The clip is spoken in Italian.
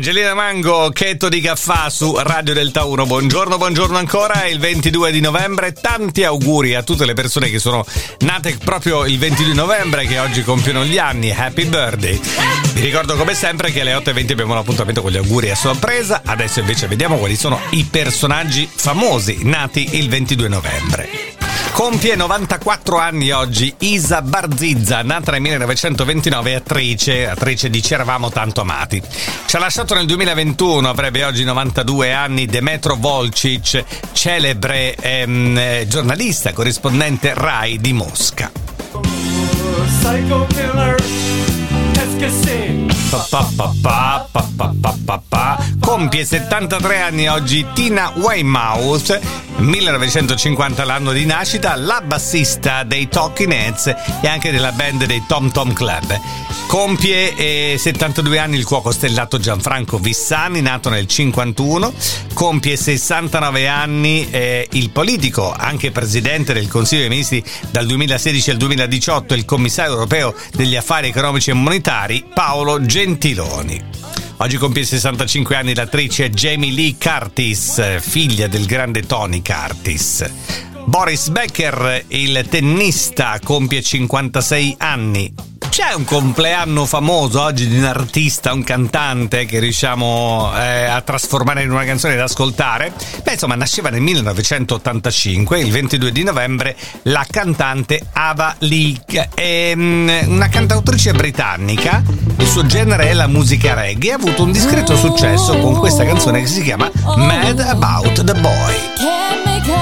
Angelina Mango, Chetto di Caffà su Radio Delta 1. Buongiorno, buongiorno ancora. È il 22 di novembre. Tanti auguri a tutte le persone che sono nate proprio il 22 novembre, che oggi compiono gli anni. Happy birthday. Vi ricordo come sempre che alle 8.20 abbiamo un appuntamento con gli auguri a sorpresa. Adesso invece vediamo quali sono i personaggi famosi nati il 22 novembre. Compie 94 anni oggi Isa Barzizza, nata nel 1929, attrice, attrice di C'eravamo tanto amati. Ci ha lasciato nel 2021, avrebbe oggi 92 anni, Demetro Volcic, celebre ehm, giornalista, corrispondente RAI di Mosca. Psycho killer, Compie 73 anni oggi Tina Weymouth 1950 l'anno di nascita, la bassista dei Talking Heads e anche della band dei Tom Tom Club. Compie eh, 72 anni il cuoco stellato Gianfranco Vissani, nato nel 51. Compie 69 anni eh, il politico, anche presidente del Consiglio dei Ministri dal 2016 al 2018, il commissario europeo degli affari economici e monetari Paolo Gentiloni. Oggi compie 65 anni l'attrice Jamie Lee Curtis, figlia del grande Tony Curtis. Boris Becker, il tennista, compie 56 anni. C'è un compleanno famoso oggi di un artista, un cantante che riusciamo eh, a trasformare in una canzone da ascoltare? Beh, insomma, nasceva nel 1985, il 22 di novembre, la cantante Ava Leak. È um, una cantautrice britannica, il suo genere è la musica reggae, ha avuto un discreto successo con questa canzone che si chiama Mad About the Boy.